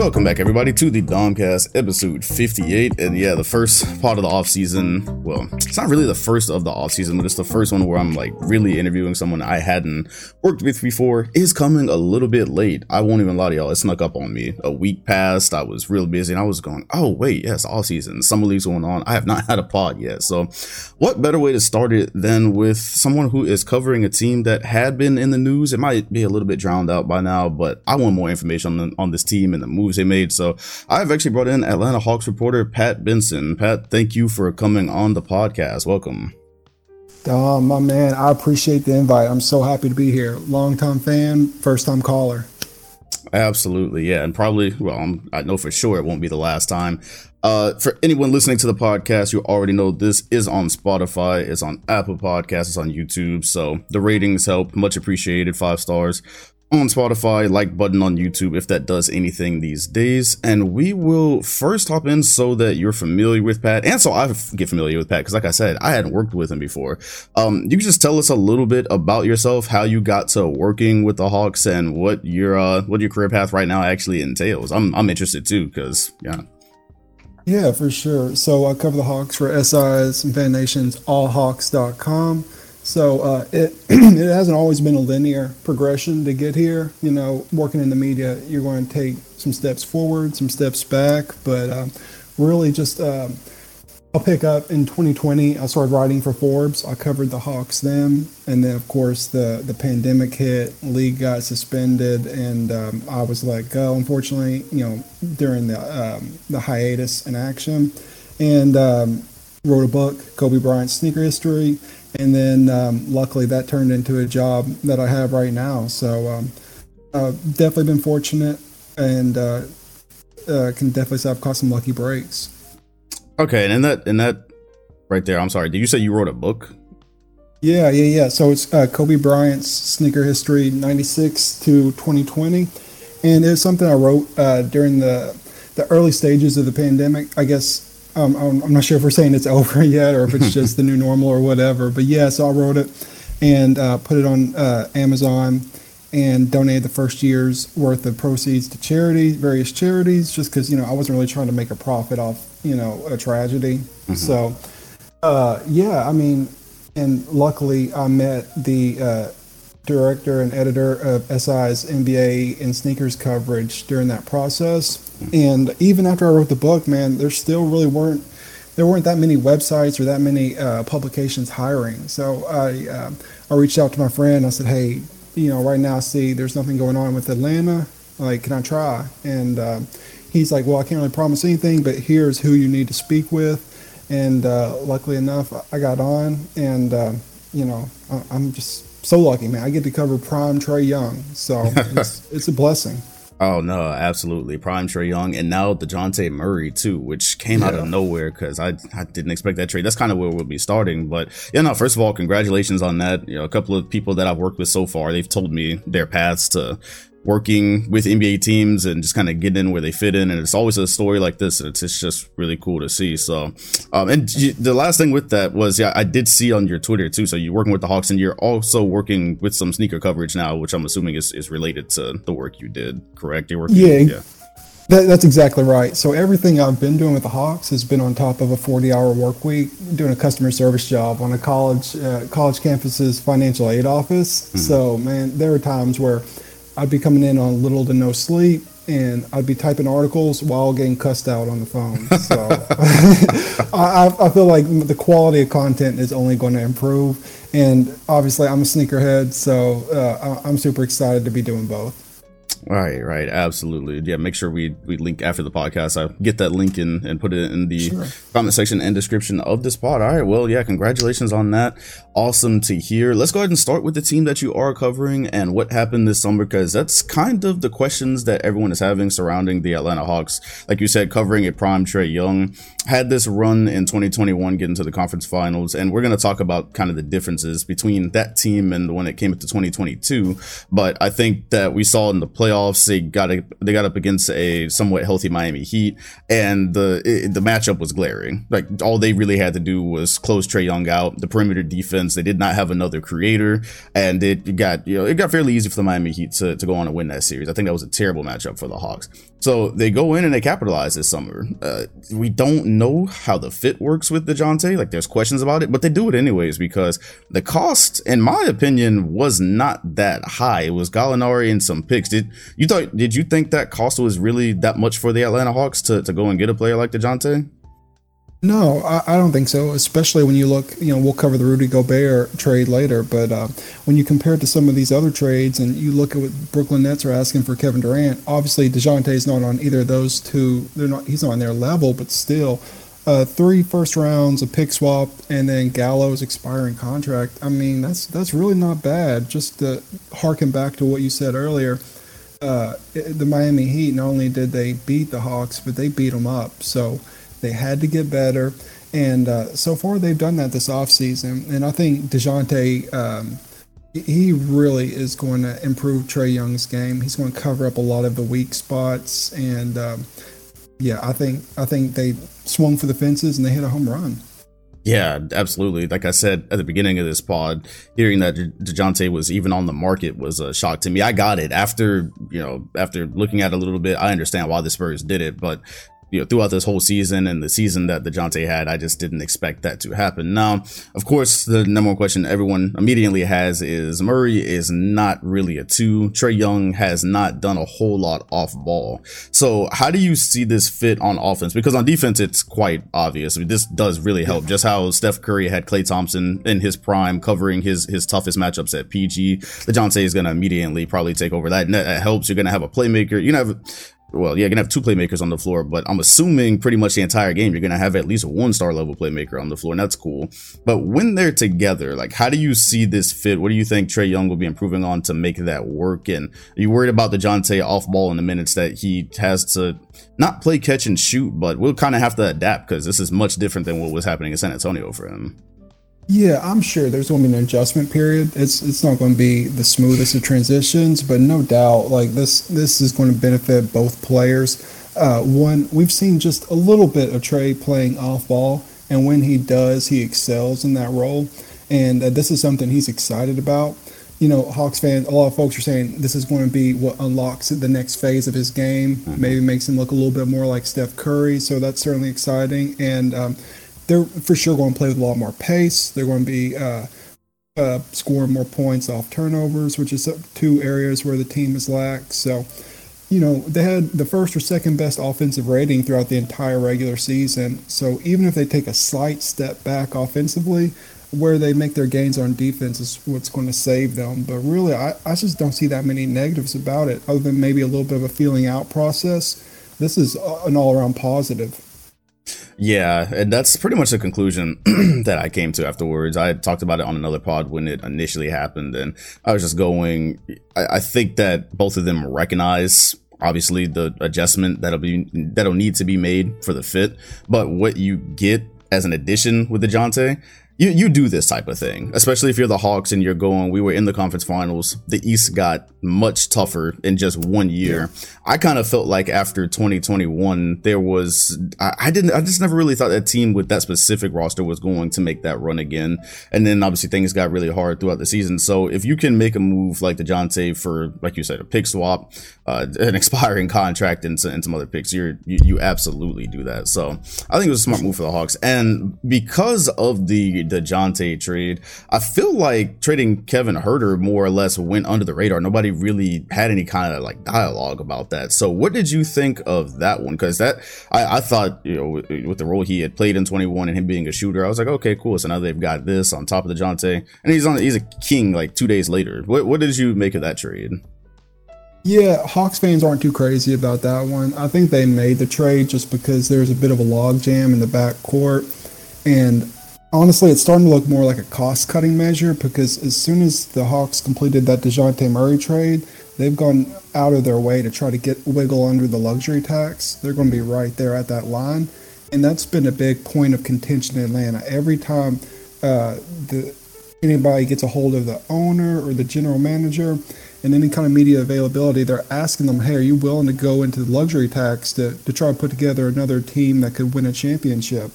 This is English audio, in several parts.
Welcome back, everybody, to the Domcast episode 58. And yeah, the first part of the off season. Well, it's not really the first of the off season, but it's the first one where I'm like really interviewing someone I hadn't worked with before. Is coming a little bit late. I won't even lie to y'all. It snuck up on me. A week passed. I was real busy, and I was going, "Oh wait, yes, off season. Summer league's going on. I have not had a pod yet." So, what better way to start it than with someone who is covering a team that had been in the news? It might be a little bit drowned out by now, but I want more information on, on this team and the moves they made. So I've actually brought in Atlanta Hawks reporter Pat Benson. Pat, thank you for coming on the podcast. Welcome. Dom, my man, I appreciate the invite. I'm so happy to be here. Long time fan, first time caller. Absolutely, yeah, and probably, well, I'm, i know for sure it won't be the last time. Uh, for anyone listening to the podcast, you already know this is on Spotify, it's on Apple Podcasts, it's on YouTube. So the ratings help, much appreciated, five stars on Spotify, like button on YouTube if that does anything these days. And we will first hop in so that you're familiar with Pat, and so I get familiar with Pat because, like I said, I hadn't worked with him before. Um, you can just tell us a little bit about yourself, how you got to working with the Hawks, and what your uh, what your career path right now actually entails. I'm I'm interested too because yeah. Yeah, for sure. So I cover the Hawks for SIs and Fan Nations, allhawks.com. So uh, it it hasn't always been a linear progression to get here. You know, working in the media, you're going to take some steps forward, some steps back, but um, really just um, I'll pick up in 2020. I started writing for Forbes. I covered the Hawks then, and then of course the the pandemic hit, league got suspended, and um, I was let go. Unfortunately, you know, during the um, the hiatus in action, and um, wrote a book, Kobe Bryant's sneaker history and then um, luckily that turned into a job that I have right now. So um, uh, definitely been fortunate, and uh, uh, can definitely say I've caught some lucky breaks. Okay, and in that in that right there, I'm sorry. Did you say you wrote a book? Yeah, yeah, yeah. So it's uh, Kobe Bryant's sneaker history, '96 to 2020, and it's something I wrote uh, during the the early stages of the pandemic. I guess um, I'm not sure if we're saying it's over yet or if it's just the new normal or whatever. But yeah, so I wrote it and uh, put it on uh, Amazon and donated the first year's worth of proceeds to charities, various charities, just because you know I wasn't really trying to make a profit off you know a tragedy. Mm-hmm. So uh, yeah, I mean, and luckily I met the uh, director and editor of SI's NBA and sneakers coverage during that process. And even after I wrote the book, man, there still really weren't there weren't that many websites or that many uh, publications hiring. So I uh, I reached out to my friend. I said, hey, you know, right now I see there's nothing going on with Atlanta. Like, can I try? And uh, he's like, well, I can't really promise anything, but here's who you need to speak with. And uh, luckily enough, I got on, and uh, you know, I'm just so lucky, man. I get to cover prime Trae Young, so it's, it's a blessing. Oh no, absolutely. Prime Trae Young and now the DeJounte Murray too, which came yeah. out of nowhere because I, I didn't expect that trade. That's kind of where we'll be starting. But yeah, no, first of all, congratulations on that. You know, a couple of people that I've worked with so far, they've told me their paths to working with NBA teams and just kind of getting in where they fit in. And it's always a story like this. It's, it's just really cool to see. So, um, and the last thing with that was, yeah, I did see on your Twitter too. So you're working with the Hawks and you're also working with some sneaker coverage now, which I'm assuming is, is related to the work you did, correct? You're working, yeah. yeah. That, that's exactly right. So everything I've been doing with the Hawks has been on top of a 40-hour work week, doing a customer service job on a college uh, college campus's financial aid office. Mm-hmm. So man, there are times where I'd be coming in on little to no sleep, and I'd be typing articles while getting cussed out on the phone. So I, I, feel like the quality of content is only going to improve. And obviously, I'm a sneakerhead, so uh, I'm super excited to be doing both. Right, right, absolutely. Yeah, make sure we we link after the podcast. I get that link in and put it in the sure. comment section and description of this pod. All right, well, yeah, congratulations on that. Awesome to hear. Let's go ahead and start with the team that you are covering and what happened this summer, because that's kind of the questions that everyone is having surrounding the Atlanta Hawks. Like you said, covering a prime Trae Young had this run in 2021, getting to the conference finals, and we're going to talk about kind of the differences between that team and the one that came into 2022. But I think that we saw in the play playoffs. They got a, they got up against a somewhat healthy Miami Heat, and the it, the matchup was glaring. Like all they really had to do was close Trae Young out. The perimeter defense, they did not have another creator, and it got you know it got fairly easy for the Miami Heat to, to go on and win that series. I think that was a terrible matchup for the Hawks. So they go in and they capitalize this summer. Uh, we don't know how the fit works with Dejounte. Like there's questions about it, but they do it anyways because the cost, in my opinion, was not that high. It was Gallinari and some picks. Did you thought? Did you think that cost was really that much for the Atlanta Hawks to, to go and get a player like Dejounte? No, I, I, don't think so. Especially when you look, you know, we'll cover the Rudy Gobert trade later, but uh, when you compare it to some of these other trades and you look at what Brooklyn Nets are asking for Kevin Durant, obviously Dejounte is not on either of those two. They're not. He's not on their level, but still, uh, three first rounds, a pick swap, and then Gallo's expiring contract. I mean, that's that's really not bad. Just to harken back to what you said earlier. Uh, the Miami Heat not only did they beat the Hawks, but they beat them up. So they had to get better, and uh, so far they've done that this offseason. And I think Dejounte, um, he really is going to improve Trae Young's game. He's going to cover up a lot of the weak spots, and um, yeah, I think I think they swung for the fences and they hit a home run. Yeah, absolutely. Like I said at the beginning of this pod, hearing that Dejounte was even on the market was a shock to me. I got it after, you know, after looking at it a little bit. I understand why the Spurs did it, but you know, throughout this whole season and the season that the Dejounte had, I just didn't expect that to happen. Now, of course, the number one question everyone immediately has is Murray is not really a two. Trae Young has not done a whole lot off ball. So how do you see this fit on offense? Because on defense, it's quite obvious. I mean, this does really help. Just how Steph Curry had Klay Thompson in his prime covering his, his toughest matchups at PG. The Dejounte is going to immediately probably take over that. And that helps. You're going to have a playmaker. To have well, yeah, you're gonna have two playmakers on the floor, but I'm assuming pretty much the entire game you're gonna have at least one star level playmaker on the floor, and that's cool. But when they're together, like, how do you see this fit? What do you think Trae Young will be improving on to make that work? And are you worried about Dejounte off ball in the minutes that he has to not play catch and shoot, but we'll kind of have to adapt because this is much different than what was happening in San Antonio for him. Yeah, I'm sure there's going to be an adjustment period. It's it's not going to be the smoothest of transitions, but no doubt, like this this is going to benefit both players. Uh, one, we've seen just a little bit of Trae playing off ball, and when he does, he excels in that role. And uh, this is something he's excited about. You know, Hawks fans, a lot of folks are saying this is going to be what unlocks the next phase of his game. Mm-hmm. Maybe makes him look a little bit more like Steph Curry. So that's certainly exciting. And um, they're for sure going to play with a lot more pace. They're going to be uh, uh, scoring more points off turnovers, which is two areas where the team has lacked. So, you know, they had the first or second best offensive rating throughout the entire regular season. So even if they take a slight step back offensively, where they make their gains on defense is what's going to save them. But really, I, I just don't see that many negatives about it, other than maybe a little bit of a feeling out process. This is an all around positive. Yeah, and that's pretty much the conclusion that I came to afterwards. I talked about it on another pod when it initially happened, and I was just going. I, I think that both of them recognize obviously the adjustment that'll be that'll need to be made for the fit, but what you get as an addition with Dejounte you you do this type of thing, especially if you're the Hawks and you're going. We were in the conference finals. The East got much tougher in just one year. Yeah. I kind of felt like after 2021, there was I, I, didn't I just never really thought that team with that specific roster was going to make that run again. And then obviously things got really hard throughout the season. So if you can make a move like the Dejounte for like you said a pick swap, uh, an expiring contract, and, and some other picks, you're you, you absolutely do that. So I think it was a smart move for the Hawks, and because of the Dejounte trade, I feel like trading Kevin Huerter more or less went under the radar. Nobody really had any kind of like dialogue about that. So, what did you think of that one? Because that I, I thought you know with, with, the role he had played in 21 and him being a shooter, I was like, okay, cool. So now they've got this on top of the Dejounte, and he's on he's a king like two days later. What what did you make of that trade? Yeah, Hawks fans aren't too crazy about that one. I think they made the trade just because there's a bit of a logjam in the back court. And honestly, it's starting to look more like a cost cutting measure because as soon as the Hawks completed that DeJounte Murray trade, they've gone out of their way to try to get wiggle under the luxury tax. They're going to be right there at that line. And that's been a big point of contention in Atlanta. Every time uh, the anybody gets a hold of the owner or the general manager, and any kind of media availability, they're asking them, hey, are you willing to go into the luxury tax to, to try to put together another team that could win a championship?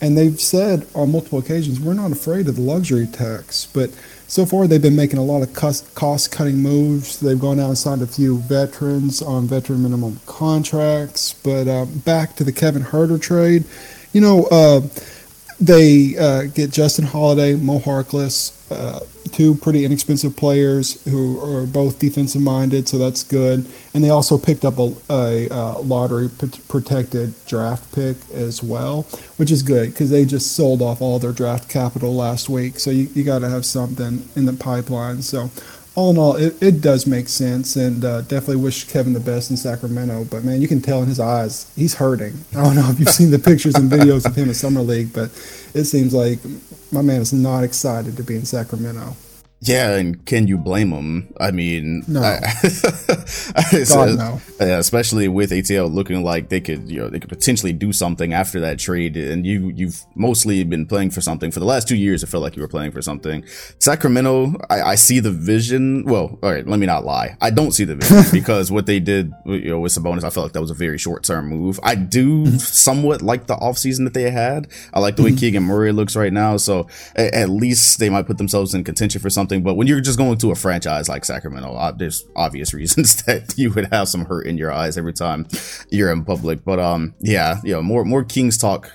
And they've said on multiple occasions, we're not afraid of the luxury tax. But so far, they've been making a lot of cost cutting moves. They've gone out and signed a few veterans on veteran minimum contracts. But uh, back to the Kevin Huerter trade, you know, uh, they uh, get Justin Holiday, Mo Harkless, uh, two pretty inexpensive players who are both defensive minded, so that's good. And they also picked up a, a, a uh, lottery protected draft pick as well, which is good because they just sold off all their draft capital last week. So you, you got to have something in the pipeline. So all in all, it, it does make sense, and uh, definitely wish Kevin the best in Sacramento. But man, you can tell in his eyes he's hurting. I don't know if you've seen the pictures and videos of him in summer league, but it seems like my man is not excited to be in Sacramento. Yeah, and can you blame them? I mean, no. I, God, no. Especially with ATL looking like they could, you know, they could potentially do something after that trade, and you you've mostly been playing for something for the last two years. I felt like you were playing for something. Sacramento, I, I see the vision. Well, all right, let me not lie. I don't see the vision because what they did, you know, with Sabonis, I felt like that was a very short term move. I do mm-hmm. somewhat like the offseason that they had. I like the way mm-hmm. Keegan Murray looks right now, so at, at least they might put themselves in contention for something something. But when you're just going to a franchise like Sacramento, there's obvious reasons that you would have some hurt in your eyes every time you're in public. But um, yeah, you know, more more Kings talk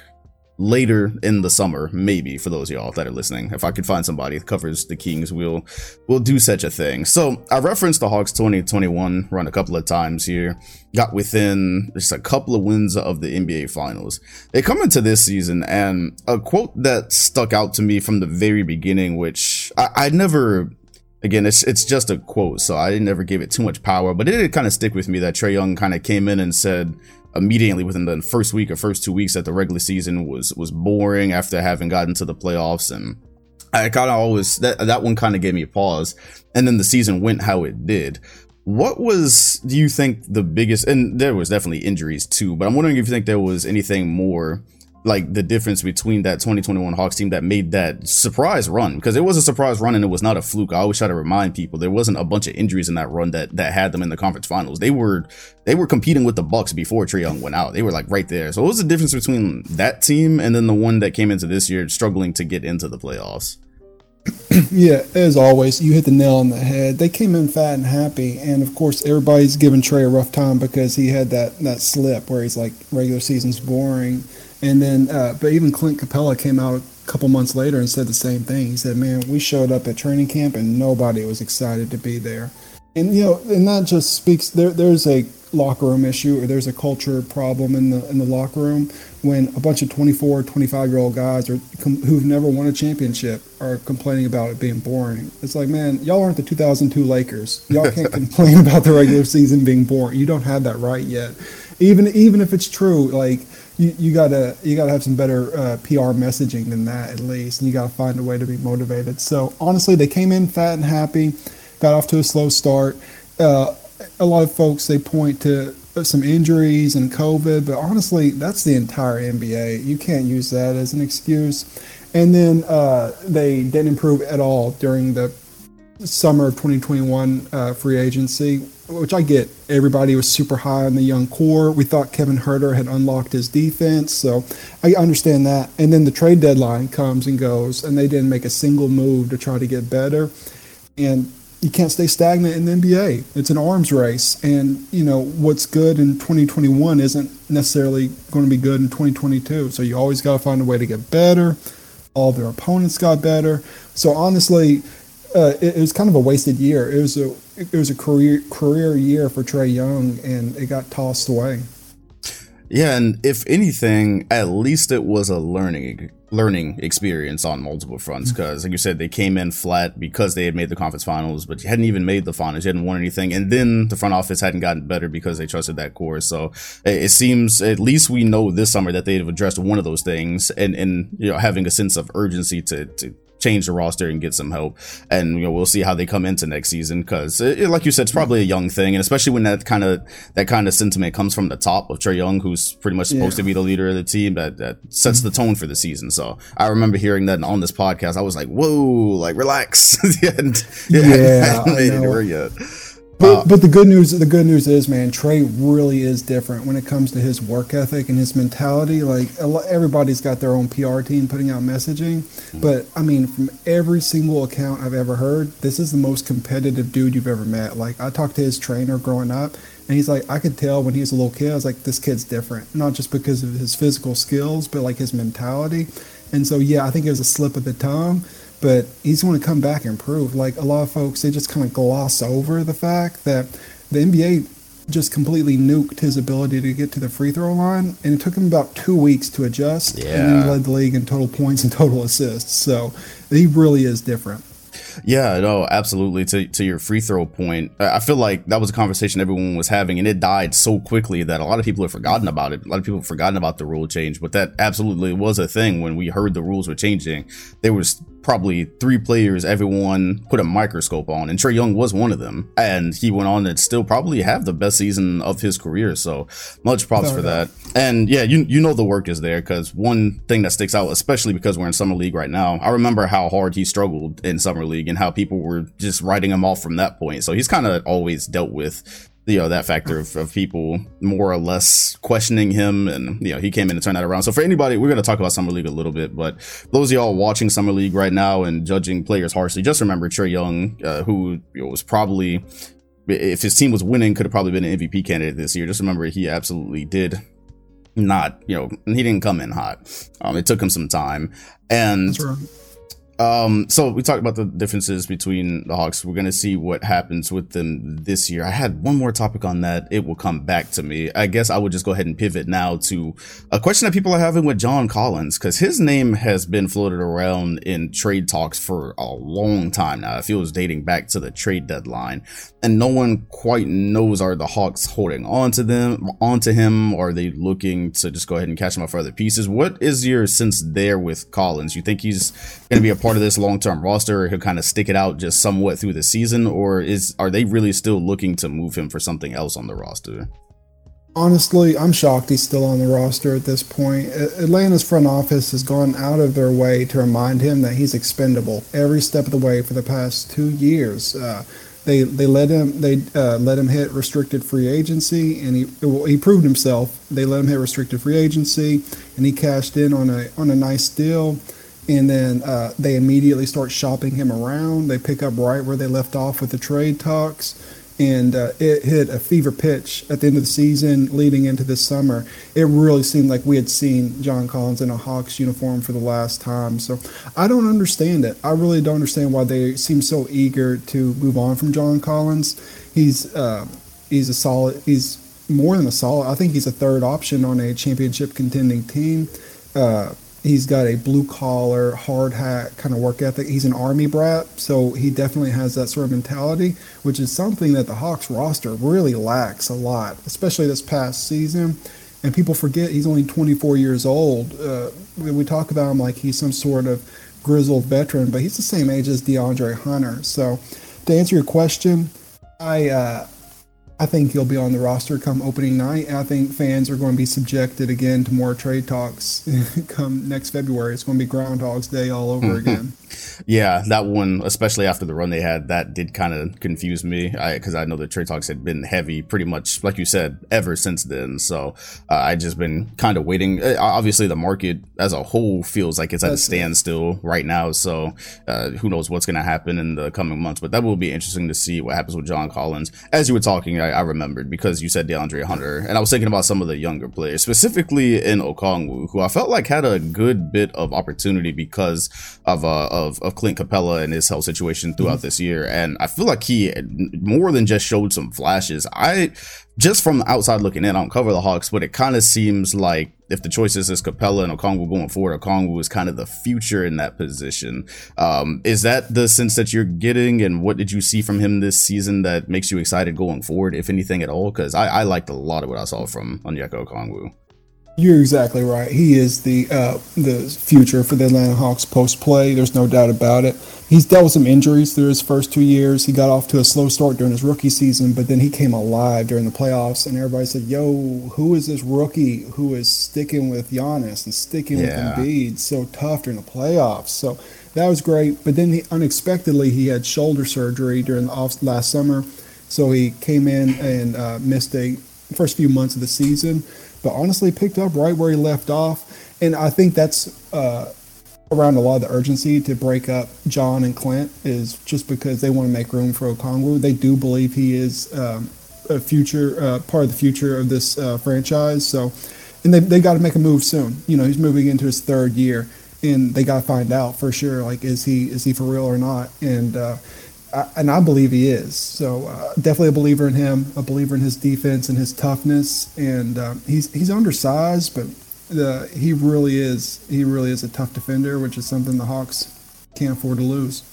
later in the summer, maybe for those y'all that are listening. If I could find somebody that covers the Kings, we'll we'll do such a thing. So I referenced the Hawks 2021 run a couple of times here. Got within just a couple of wins of the NBA Finals. They come into this season, and a quote that stuck out to me from the very beginning, which I, I never again, it's it's just a quote, so I didn't never gave it too much power, but it did kind of stick with me that trae Young kind of came in and said, immediately within the first week or first two weeks that the regular season was was boring after having gotten to the playoffs and I kind of always that that one kind of gave me a pause and then the season went how it did. What was do you think the biggest and there was definitely injuries too, but I'm wondering if you think there was anything more like the difference between that 2021 Hawks team that made that surprise run because it was a surprise run and it was not a fluke. I always try to remind people there wasn't a bunch of injuries in that run that that had them in the conference finals. They were they were competing with the Bucks before Trae Young went out. They were like right there. So what was the difference between that team and then the one that came into this year struggling to get into the playoffs? yeah, as always, you hit the nail on the head. They came in fat and happy, and of course, everybody's giving Trae a rough time because he had that that slip where he's like regular season's boring and then, uh, but even Clint Capela came out a couple months later and said the same thing. He said, "Man, we showed up at training camp and nobody was excited to be there." And you know, and that just speaks. There, there's a locker room issue or there's a culture problem in the in the locker room when a bunch of 24, 25 year old guys are who've never won a championship are complaining about it being boring. It's like, man, y'all aren't the 2002 Lakers. Y'all can't complain about the regular season being boring. You don't have that right yet. Even even if it's true, like you, you gotta you gotta have some better uh, PR messaging than that at least, and you gotta find a way to be motivated. So honestly, they came in fat and happy, got off to a slow start. Uh, a lot of folks they point to some injuries and COVID, but honestly, that's the entire NBA. You can't use that as an excuse. And then uh, they didn't improve at all during the summer of 2021 uh, free agency which I get. Everybody was super high on the young core. We thought Kevin Huerter had unlocked his defense, so I understand that. And then the trade deadline comes and goes, and they didn't make a single move to try to get better. And you can't stay stagnant in the NBA. It's an arms race, and you know what's good in 2021 isn't necessarily going to be good in 2022. So you always got to find a way to get better. All their opponents got better. So honestly, uh, it, it, was kind of a wasted year. It was a it was a career career year for Trae Young, and it got tossed away. Yeah, and if anything, at least it was a learning learning experience on multiple fronts. Because, mm-hmm. like you said, they came in flat because they had made the conference finals, but you hadn't even made the finals, you hadn't won anything, and then the front office hadn't gotten better because they trusted that core. So it seems, at least we know this summer that they've addressed one of those things, and and you know having a sense of urgency to to change the roster and get some help. And you know, we'll see how they come into next season because, like you said, it's probably a young thing, and especially when that kind of that kind of sentiment comes from the top of Trae Young, who's pretty much supposed yeah. to be the leader of the team, that that sets the tone for the season. So I remember hearing that on this podcast. I was like, "Whoa, like relax." yeah, yeah, made it yet. But, uh, but the good news, the good news is, man, Trae really is different when it comes to his work ethic and his mentality. Like everybody's got their own PR team putting out messaging, mm-hmm. but I mean, from every single account I've ever heard, this is the most competitive dude you've ever met. Like I talked to his trainer growing up, and he's like, I could tell when he was a little kid, I was like, this kid's different, not just because of his physical skills, but like his mentality. And so, yeah, I think it was a slip of the tongue but he's going to come back and prove. Like a lot of folks, they just kind of gloss over the fact that the NBA just completely nuked his ability to get to the free throw line, and it took him about two weeks to adjust. Yeah. And he led the league in total points and total assists. So he really is different. Yeah, no, absolutely. To to your free throw point, I feel like that was a conversation everyone was having, and it died so quickly that a lot of people have forgotten about it. A lot of people have forgotten about the rule change, but that absolutely was a thing when we heard the rules were changing. There was probably three players everyone put a microscope on, and Trae Young was one of them. And he went on to still probably have the best season of his career. So much props for that. And yeah, you you know the work is there because one thing that sticks out, especially because we're in summer league right now, I remember how hard he struggled in summer league and how people were just writing him off from that point. So he's kind of always dealt with you know that factor of, of, people more or less questioning him and you know he came in to turn that around. So for anybody we're going to talk about summer league a little bit but those of y'all watching summer league right now and judging players harshly just remember trae young uh, who you know, was probably if his team was winning could have probably been an mvp candidate this year. Just remember he absolutely did not you know he didn't come in hot. Um it took him some time. And um, so we talked about the differences between the Hawks. We're gonna see what happens with them this year. I had one more topic on that. It will come back to me. I guess I would just go ahead and pivot now to a question that people are having with John Collins because his name has been floated around in trade talks for a long time now. It feels dating back to the trade deadline, and no one quite knows are the Hawks holding on to them, onto him, or are they looking to just go ahead and catch him up for other pieces? What is your sense there with Collins? You think he's gonna be a part part of this long term roster, he'll kind of stick it out just somewhat through the season, or is are they really still looking to move him for something else on the roster? Honestly, I'm shocked he's still on the roster at this point. Atlanta's front office has gone out of their way to remind him that he's expendable every step of the way for the past two years. Uh, they they let him they uh, let him hit restricted free agency, and he well, he proved himself. They let him hit restricted free agency, and he cashed in on a on a nice deal and then uh, they immediately start shopping him around. They pick up right where they left off with the trade talks, and uh, it hit a fever pitch at the end of the season, leading into this summer. It really seemed like we had seen John Collins in a Hawks uniform for the last time. So I don't understand it. I really don't understand why they seem so eager to move on from John Collins. He's uh, he's a solid. He's more than a solid. I think he's a third option on a championship contending team. Uh, he's got a blue collar, hard hat kind of work ethic. He's an army brat, so he definitely has that sort of mentality, which is something that the Hawks roster really lacks a lot, especially this past season. And people forget he's only 24 years old. Uh, we talk about him like he's some sort of grizzled veteran, but he's the same age as DeAndre Hunter. So, to answer your question, I uh, I think he'll be on the roster come opening night. And I think fans are going to be subjected again to more trade talks come next February. It's going to be Groundhog's Day all over again. yeah, that one, especially after the run they had, that did kind of confuse me because I, I, know the trade talks had been heavy pretty much, like you said, ever since then. So uh, I just been kind of waiting. Uh, obviously, the market as a whole feels like it's at That's a standstill right now. So uh, who knows what's going to happen in the coming months? But that will be interesting to see what happens with John Collins. As you were talking, I I, I, remembered because you said DeAndre Hunter, and I was thinking about some of the younger players, specifically in Okongwu, who I felt like had a good bit of opportunity because of uh, of, of Clint Capela and his health situation throughout mm-hmm. this year, and I feel like he more than just showed some flashes. I just from the outside looking in, I don't cover the Hawks, but it kind of seems like if the choices is Capela and Okongwu going forward, Okongwu is kind of the future in that position. Um, is that the sense that you're getting, and what did you see from him this season that makes you excited going forward, if anything at all? Because I, I liked a lot of what I saw from Onyeka Okongwu. You're exactly right. He is the uh, the future for the Atlanta Hawks post play. There's no doubt about it. He's dealt with some injuries through his first two years. He got off to a slow start during his rookie season, but then he came alive during the playoffs, and everybody said, "Yo, who is this rookie who is sticking with Giannis and sticking yeah. with Embiid so tough during the playoffs?" So that was great. But then he, unexpectedly he had shoulder surgery during the off last summer So he came in and uh, missed a first few months of the season, but honestly picked up right where he left off. And I think that's uh, around a lot of the urgency to break up John and Clint is just because they want to make room for Okongwu. They do believe he is um, a future uh, part of the future of this uh, franchise. So, and they they got to make a move soon. You know, he's moving into his third year, and they got to find out for sure. Like, is he is he for real or not? And uh, and I believe he is. So uh, definitely a believer in him, a believer in his defense and his toughness. And um, he's he's undersized, but the he really is he really is a tough defender, which is something the Hawks can't afford to lose.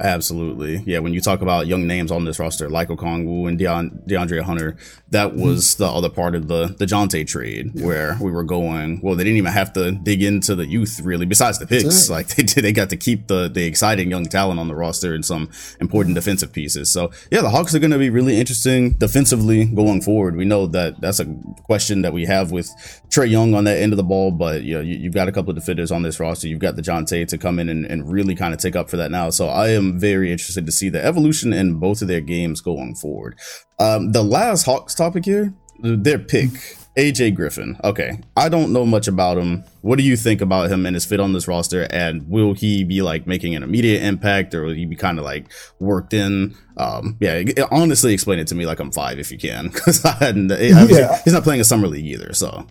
Absolutely. Yeah, when you talk about young names on this roster, like Okongwu and Deon, DeAndre Hunter, that mm-hmm. was the other part of the the Jonte trade yeah. where we were going. Well, they didn't even have to dig into the youth really, besides the picks. Like they did, they got to keep the the exciting young talent on the roster and some important defensive pieces. So yeah, the Hawks are going to be really interesting defensively going forward. We know that that's a question that we have with Trae Young on that end of the ball, but you know you, have got a couple of defenders on this roster. You've got the Jonte to come in and, and really kind of take up for that now. So I am very interested to see the evolution in both of their games going forward. Um, the last Hawks topic here, their pick, AJ Griffin. Okay, I don't know much about him. What do you think about him and his fit on this roster? And will he be like making an immediate impact, or will he be kind of like worked in? Um, yeah, honestly, explain it to me like I'm five if you can, because I hadn't. I, yeah. He's not playing a summer league either, so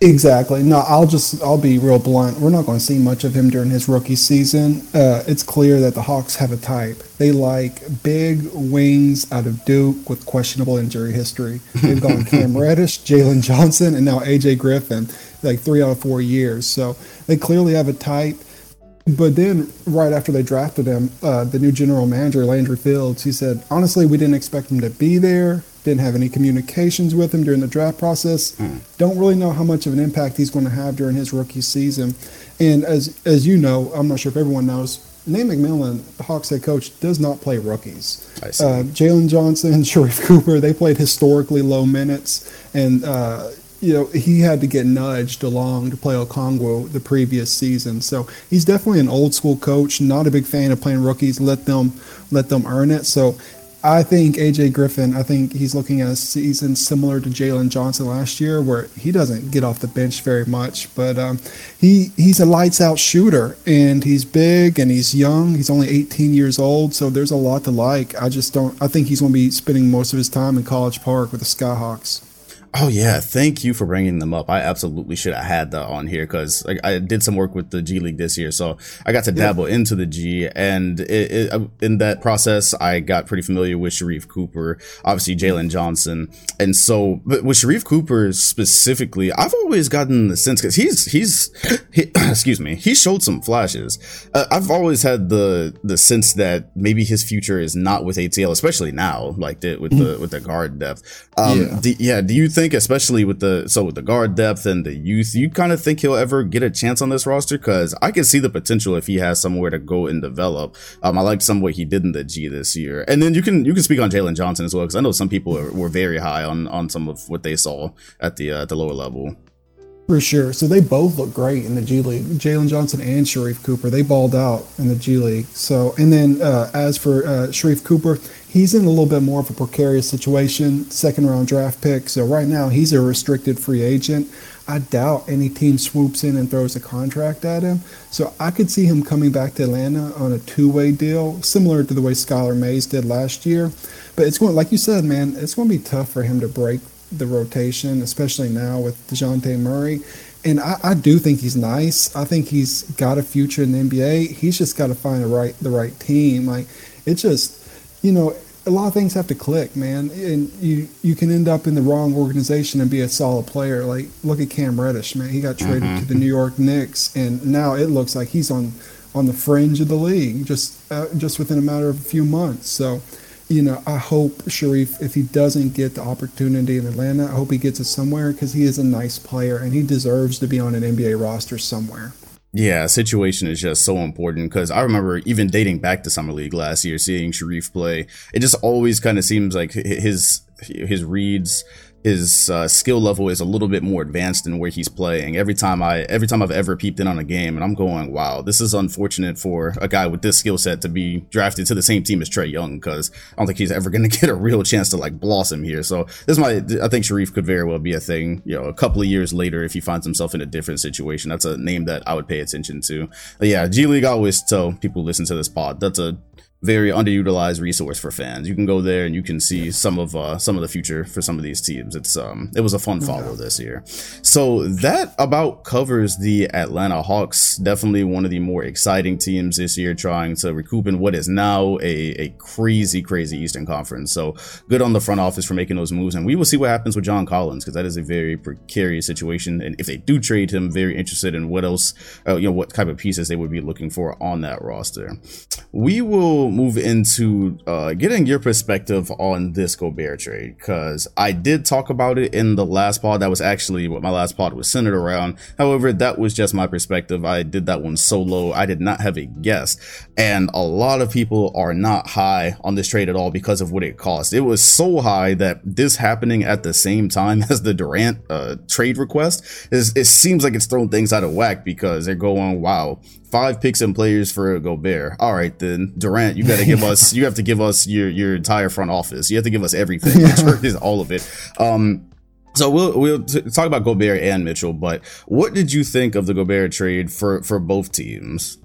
Exactly. No, I'll just I'll be real blunt. We're not going to see much of him during his rookie season. Uh, it's clear that the Hawks have a type. They like big wings out of Duke with questionable injury history. They've gone Cam Reddish, Jalen Johnson, and now AJ Griffin, like three out of four years. So they clearly have a type. But then, right after they drafted him, uh, the new general manager, Landry Fields, he said, honestly, we didn't expect him to be there. Didn't have any communications with him during the draft process. Mm. Don't really know how much of an impact he's going to have during his rookie season. And as as you know, I'm not sure if everyone knows, Nate McMillan, the Hawks head coach, does not play rookies. Uh, Jalen Johnson, Sharife Cooper, they played historically low minutes, and uh, you know, he had to get nudged along to play Okongwu the previous season. So he's definitely an old school coach. Not a big fan of playing rookies. Let them let them earn it. So I think AJ Griffin. I think he's looking at a season similar to Jalen Johnson last year, where he doesn't get off the bench very much, but um, he he's a lights out shooter, and he's big and he's young. He's only 18 years old, so there's a lot to like. I just don't. I think he's going to be spending most of his time in College Park with the Skyhawks. Oh yeah, thank you for bringing them up. I absolutely should have had that on here because like, I did some work with the G League this year, so I got to dabble yeah. into the G, and it, it, uh, in that process, I got pretty familiar with Sharife Cooper, obviously Jalen Johnson, and so but with Sharife Cooper specifically, I've always gotten the sense because he's he's he, excuse me, he showed some flashes. Uh, I've always had the the sense that maybe his future is not with ATL, especially now, like the, with the with the guard depth. Um, yeah. Do, yeah. Do you think? Think, especially with the so with the guard depth and the youth, you kind of think he'll ever get a chance on this roster? Because I can see the potential if he has somewhere to go and develop. Um, I liked some what he did in the G this year, and then you can you can speak on Jalen Johnson as well because I know some people are, were very high on on some of what they saw at the uh, at the lower level. For sure. So they both look great in the G League. Jalen Johnson and Sharife Cooper, they balled out in the G League. So, and then uh, as for uh, Sharife Cooper, he's in a little bit more of a precarious situation, second round draft pick. So right now he's a restricted free agent. I doubt any team swoops in and throws a contract at him. So I could see him coming back to Atlanta on a two way deal, similar to the way Skylar Mays did last year. But it's going, like you said, man, it's going to be tough for him to break the rotation, especially now with DeJounte Murray. And I, I, do think he's nice. I think he's got a future in the NBA. He's just got to find the right the right team. Like it's just, you know, a lot of things have to click, man. And you you can end up in the wrong organization and be a solid player. Like look at Cam Reddish, man. He got traded mm-hmm. to the New York Knicks, and now it looks like he's on on the fringe of the league just uh, just within a matter of a few months. So you know, I hope Sharife, if he doesn't get the opportunity in Atlanta, I hope he gets it somewhere because he is a nice player and he deserves to be on an NBA roster somewhere. Yeah, situation is just so important because I remember even dating back to summer league last year, seeing Sharife play. It just always kind of seems like his his reads his uh, skill level is a little bit more advanced than where he's playing. Every time I, every time I've ever peeped in on a game, and I'm going, wow, this is unfortunate for a guy with this skill set to be drafted to the same team as Trae Young because I don't think he's ever going to get a real chance to like blossom here. So this might, I think Sharife could very well be a thing. You know, a couple of years later if he finds himself in a different situation. That's a name that I would pay attention to. But yeah, G League. I always tell people listen to this pod that's a very underutilized resource for fans. You can go there and you can see some of uh, some of the future for some of these teams. It's um it was a fun follow this year. So that about covers the Atlanta Hawks. Definitely one of the more exciting teams this year, trying to recoup in what is now a, a crazy crazy Eastern Conference. So good on the front office for making those moves, and we will see what happens with John Collins because that is a very precarious situation. And if they do trade him, very interested in what else, uh, you know, what type of pieces they would be looking for on that roster. We will move into uh, getting your perspective on this Gobert trade because I did talk about it in the last pod. That was actually what my last pod was centered around. However, that was just my perspective. I did that one solo. I did not have a guest, and a lot of people are not high on this trade at all because of what it cost. It was so high that this happening at the same time as the Durant uh, trade request is it seems like it's thrown things out of whack because they're going, wow, five picks and players for Gobert. All right, then Durant, you got to give us, you have to give us your your entire front office. You have to give us everything, yeah. all of it. Um, so we'll we'll t- talk about Gobert and Mitchell, but what did you think of the Gobert trade for for both teams?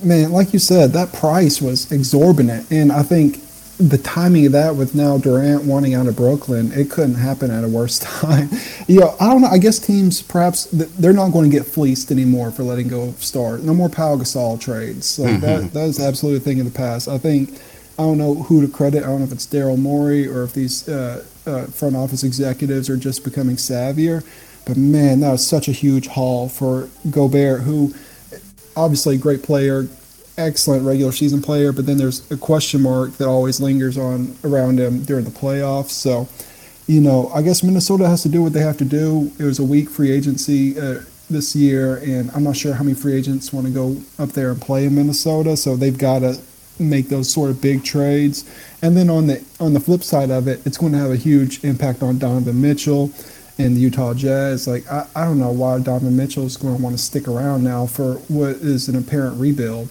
Man, like you said, that price was exorbitant, and I think the timing of that with now Durant wanting out of Brooklyn, it couldn't happen at a worse time. you know, I don't know. I guess teams perhaps they're not going to get fleeced anymore for letting go of Star. No more Pau Gasol trades. So mm-hmm. that that is absolutely a thing in the past. I think I don't know who to credit. I don't know if it's Daryl Morey or if these uh, uh, front office executives are just becoming savvier. But man, that was such a huge haul for Gobert, who obviously a great player, excellent regular season player, but then there's a question mark that always lingers on around him during the playoffs. So, you know, I guess Minnesota has to do what they have to do. It was a weak free agency uh, this year, and I'm not sure how many free agents want to go up there and play in Minnesota. So they've got to make those sort of big trades. And then on the on the flip side of it, it's going to have a huge impact on Donovan Mitchell and the Utah Jazz. Like I, I don't know why Donovan Mitchell is going to want to stick around now for what is an apparent rebuild.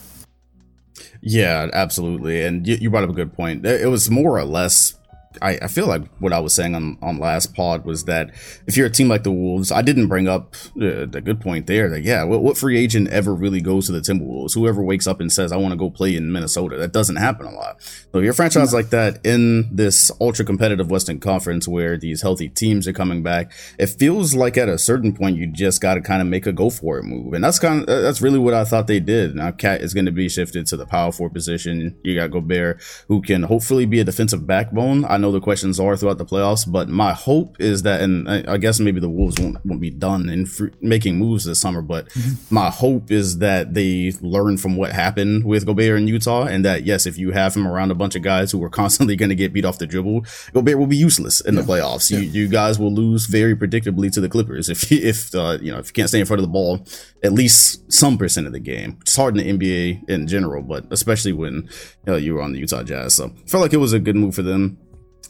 Yeah, absolutely. And you, you brought up a good point. It was more or less I, I feel like what I was saying on, on last pod was that if you're a team like the Wolves, I didn't bring up uh, the good point there that, yeah, what, what free agent ever really goes to the Timberwolves? Whoever wakes up and says, I want to go play in Minnesota, that doesn't happen a lot. So if you're a franchise like that in this ultra competitive Western Conference where these healthy teams are coming back, it feels like at a certain point you just got to kind of make a go for it move. And that's kind of, that's really what I thought they did. Now, KAT is going to be shifted to the power forward position. You got Gobert, who can hopefully be a defensive backbone. I know know the questions are throughout the playoffs, but my hope is that, and I, guess maybe the Wolves won't, won't be done in free, making moves this summer, but mm-hmm. my hope is that they learn from what happened with Gobert in Utah, and that yes, if you have him around a bunch of guys who are constantly going to get beat off the dribble, Gobert will be useless in yeah. the playoffs. Yeah. You, you guys will lose very predictably to the Clippers if if uh, you know if you can't stay in front of the ball at least some percent of the game. It's hard in the NBA in general, but especially when you, know, you were on the Utah Jazz. So I felt like it was a good move for them.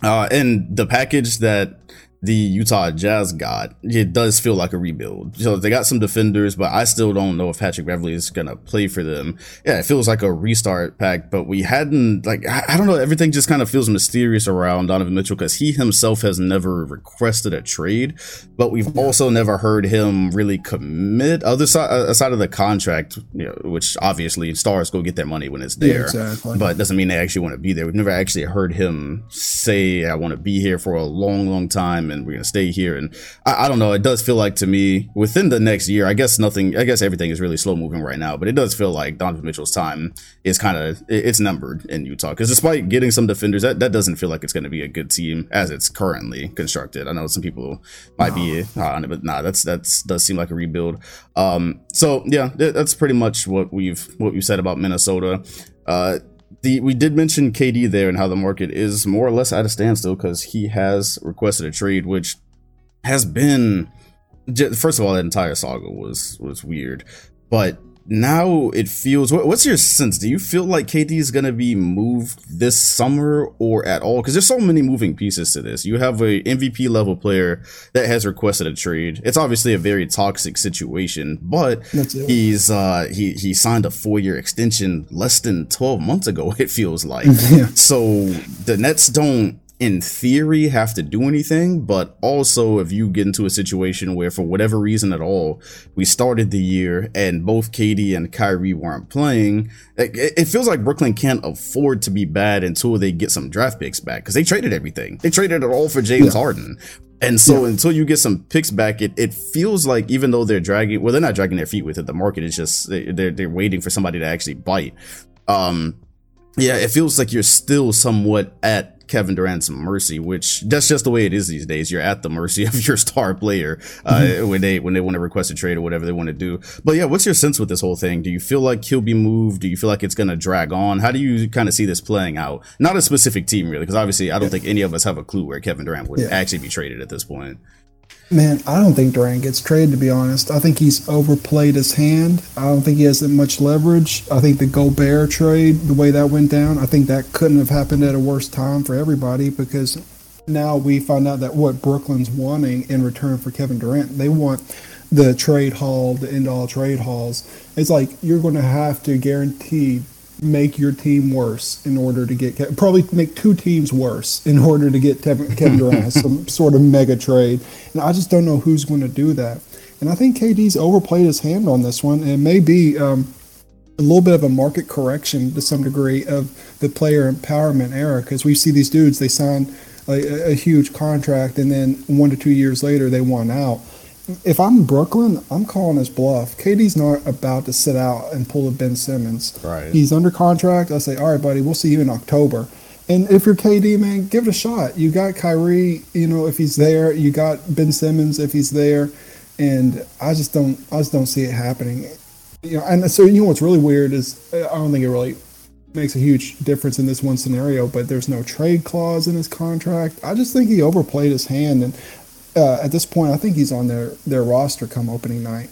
Uh, and the package that the Utah Jazz got, it does feel like a rebuild. So they got some defenders, but I still don't know if Patrick Beverley is gonna play for them. Yeah, it feels like a restart pack, but we hadn't like I, don't know. Everything just kind of feels mysterious around Donovan Mitchell because he himself has never requested a trade, but we've also never heard him really commit other side uh, aside of the contract, you know, which obviously stars go get their money when it's there, yeah, exactly. but doesn't mean they actually want to be there. We've never actually heard him say I want to be here for a long, long time and we're gonna stay here. And I, I, don't know. It does feel like to me within the next year. I guess nothing. I guess everything is really slow moving right now. But it does feel like Donovan Mitchell's time is kind of it's numbered in Utah. Because despite getting some defenders, that, that doesn't feel like it's going to be a good team as it's currently constructed. I know some people might be on it, but nah, that's that's does seem like a rebuild. Um, so yeah, that's pretty much what we've what we said about Minnesota. Uh, the we did mention KD there and how the market is more or less at a standstill because he has requested a trade, which has been first of all that entire saga was was weird, but now it feels. What's your sense? Do you feel like KD is going to be moved this summer or at all? Because there's so many moving pieces to this. You have a MVP level player that has requested a trade. It's obviously a very toxic situation, but he's uh, he he signed a four year extension less than 12 months ago. It feels like yeah. so the Nets don't in theory have to do anything, but also if you get into a situation where for whatever reason at all, we started the year and both KD and Kyrie weren't playing, it, it feels like Brooklyn can't afford to be bad until they get some draft picks back because they traded everything. They traded it all for James yeah. Harden. And so yeah. until you get some picks back, it, it feels like even though they're dragging, well, they're not dragging their feet with it. The market is just, they're, they're waiting for somebody to actually bite. Um, yeah, it feels like you're still somewhat at Kevin Durant's mercy, which that's just the way it is these days. You're at the mercy of your star player uh, mm-hmm. when they when they want to request a trade or whatever they want to do. But yeah, what's your sense with this whole thing? Do you feel like he'll be moved? Do you feel like it's going to drag on? How do you kind of see this playing out? Not a specific team really, because obviously I don't yeah. think any of us have a clue where Kevin Durant would yeah. actually be traded at this point. Man, I don't think Durant gets traded, to be honest. I think he's overplayed his hand. I don't think he has that much leverage. I think the Gobert trade, the way that went down, I think that couldn't have happened at a worse time for everybody because now we find out that what Brooklyn's wanting in return for Kevin Durant, they want the trade haul, the end all trade hauls. It's like you're going to have to guarantee make your team worse in order to get probably make two teams worse in order to get Kevin Durant some sort of mega trade. And I just don't know who's going to do that. And I think KD's overplayed his hand on this one. It may be um, a little bit of a market correction to some degree of the player empowerment era because we see these dudes they sign a, a huge contract and then one to two years later they want out if I'm Brooklyn, I'm calling his bluff. KD's not about to sit out and pull a Ben Simmons. Right. He's under contract. I say, all right, buddy, we'll see you in October. And if you're KD, man, give it a shot. You got Kyrie, you know, if he's there. You got Ben Simmons if he's there. And I just don't, I just don't see it happening. You know, and so you know what's really weird is uh, I don't think it really makes a huge difference in this one scenario, but there's no trade clause in his contract. I just think he overplayed his hand, and uh, at this point, I think he's on their their roster come opening night.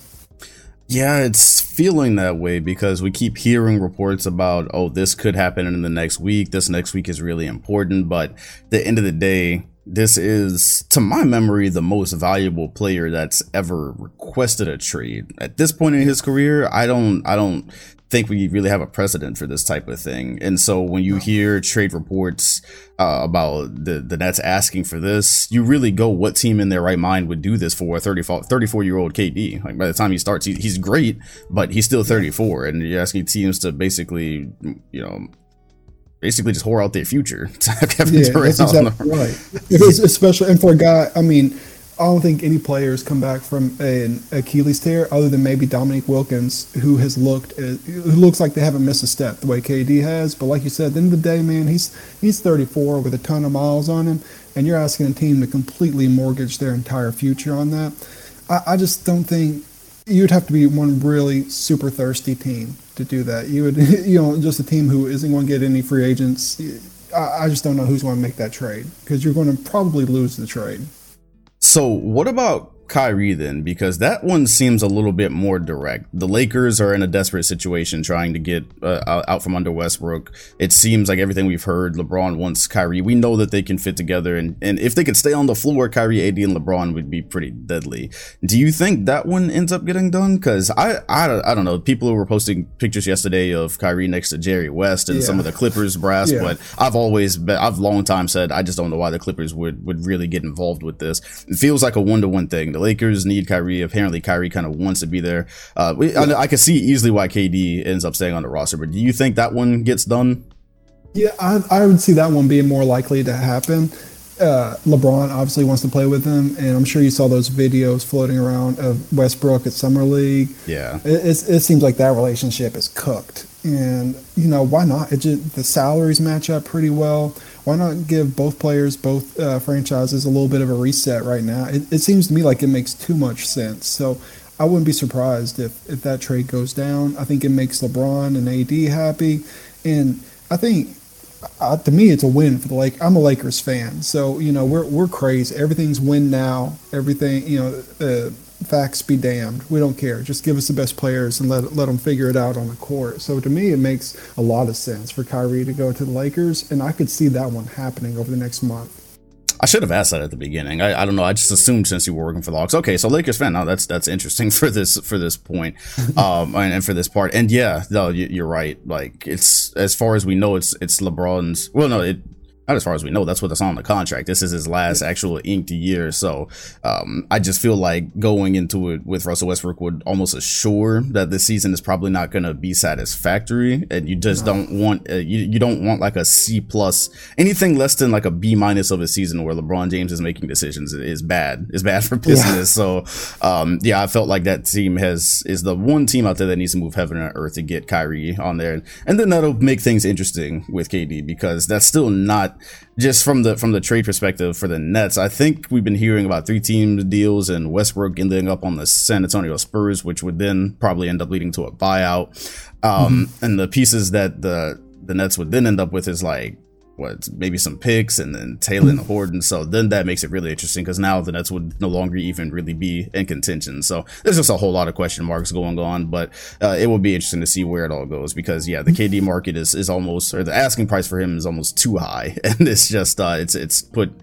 Yeah, it's feeling that way because we keep hearing reports about, oh, this could happen in the next week. This next week is really important. But the end of the day, this is, to my memory, the most valuable player that's ever requested a trade. At this point in his career, I don't, I don't think we really have a precedent for this type of thing. And so when you hear trade reports uh, about the the Nets asking for this, you really go, what team in their right mind would do this for a 34, 34 year old KD? Like by the time he starts, he, he's great, but he's still 34, and you're asking teams to basically, you know, basically just whore out their future. yeah, that's exactly right. Especially and for a guy, I mean I don't think any players come back from an Achilles tear other than maybe Dominique Wilkins, who has looked uh, who looks like they haven't missed a step the way KD has. But like you said, at the end of the day, man, he's he's 34 with a ton of miles on him, and you're asking a team to completely mortgage their entire future on that. I, I just don't think you'd have to be one really super thirsty team to do that. You would, you know, just a team who isn't going to get any free agents. I, just don't know who's going to make that trade because you're going to probably lose the trade. So, what about Kyrie then? Because that one seems a little bit more direct. The Lakers are in a desperate situation trying to get uh, out from under Westbrook. It seems like everything we've heard, LeBron wants Kyrie. We know that they can fit together, and, and if they could stay on the floor, Kyrie, AD, and LeBron would be pretty deadly. Do you think that one ends up getting done? Because I, I, I don't know. People were posting pictures yesterday of Kyrie next to Jerry West and yeah. some of the Clippers brass, yeah. but I've always, been, I've long time said I just don't know why the Clippers would would really get involved with this. It feels like a one to one thing. The Lakers need Kyrie. Apparently, Kyrie kind of wants to be there. Uh, we, I, I, can see easily why KD ends up staying on the roster, but do you think that one gets done? Yeah, I, I would see that one being more likely to happen. Uh, LeBron obviously wants to play with him, and I'm sure you saw those videos floating around of Westbrook at Summer League. Yeah, it, it seems like that relationship is cooked, and you know why not? It just, the salaries match up pretty well why not give both players, both uh, franchises, a little bit of a reset right now? It, it, seems to me like it makes too much sense. So I wouldn't be surprised if, if that trade goes down. I think it makes LeBron and AD happy. And I think uh, to me, it's a win for the Lake. I'm a Lakers fan, so you know we're we're crazy. Everything's win now. Everything you know, uh, facts be damned. We don't care. Just give us the best players and let let them figure it out on the court. So to me, it makes a lot of sense for Kyrie to go to the Lakers, and I could see that one happening over the next month. I should have asked that at the beginning. I, I don't know. I just assumed since you were working for the Hawks. Okay, so Lakers fan. Now that's that's interesting for this for this point, um, and, and, for this part. And yeah, no, you, are right. Like it's as far as we know, it's it's LeBron's. Well, no, it not as far as we know, that's what that's on the contract. This is his last actual inked year. So um, I just feel like going into it with Russell Westbrook would almost assure that this season is probably not going to be satisfactory. And you just no. don't want, uh, you, you don't want like a C plus, anything less than like a B minus of a season where LeBron James is making decisions is bad, is bad for business. Yeah. So um, yeah, I felt like that team has, is the one team out there that needs to move heaven and earth to get Kyrie on there. And, and then that'll make things interesting with KD because that's still not just from the from the trade perspective for the Nets, I think we've been hearing about three team deals and Westbrook ending up on the San Antonio Spurs, which would then probably end up leading to a buyout. Um, mm-hmm. And the pieces that the the Nets would then end up with is like what maybe some picks and then Taylor and Horton. So then that makes it really interesting because now the Nets would no longer even really be in contention. So there's just a whole lot of question marks going on, but uh, it will be interesting to see where it all goes because yeah, the KD market is is almost or the asking price for him is almost too high, and it's just uh, it's it's put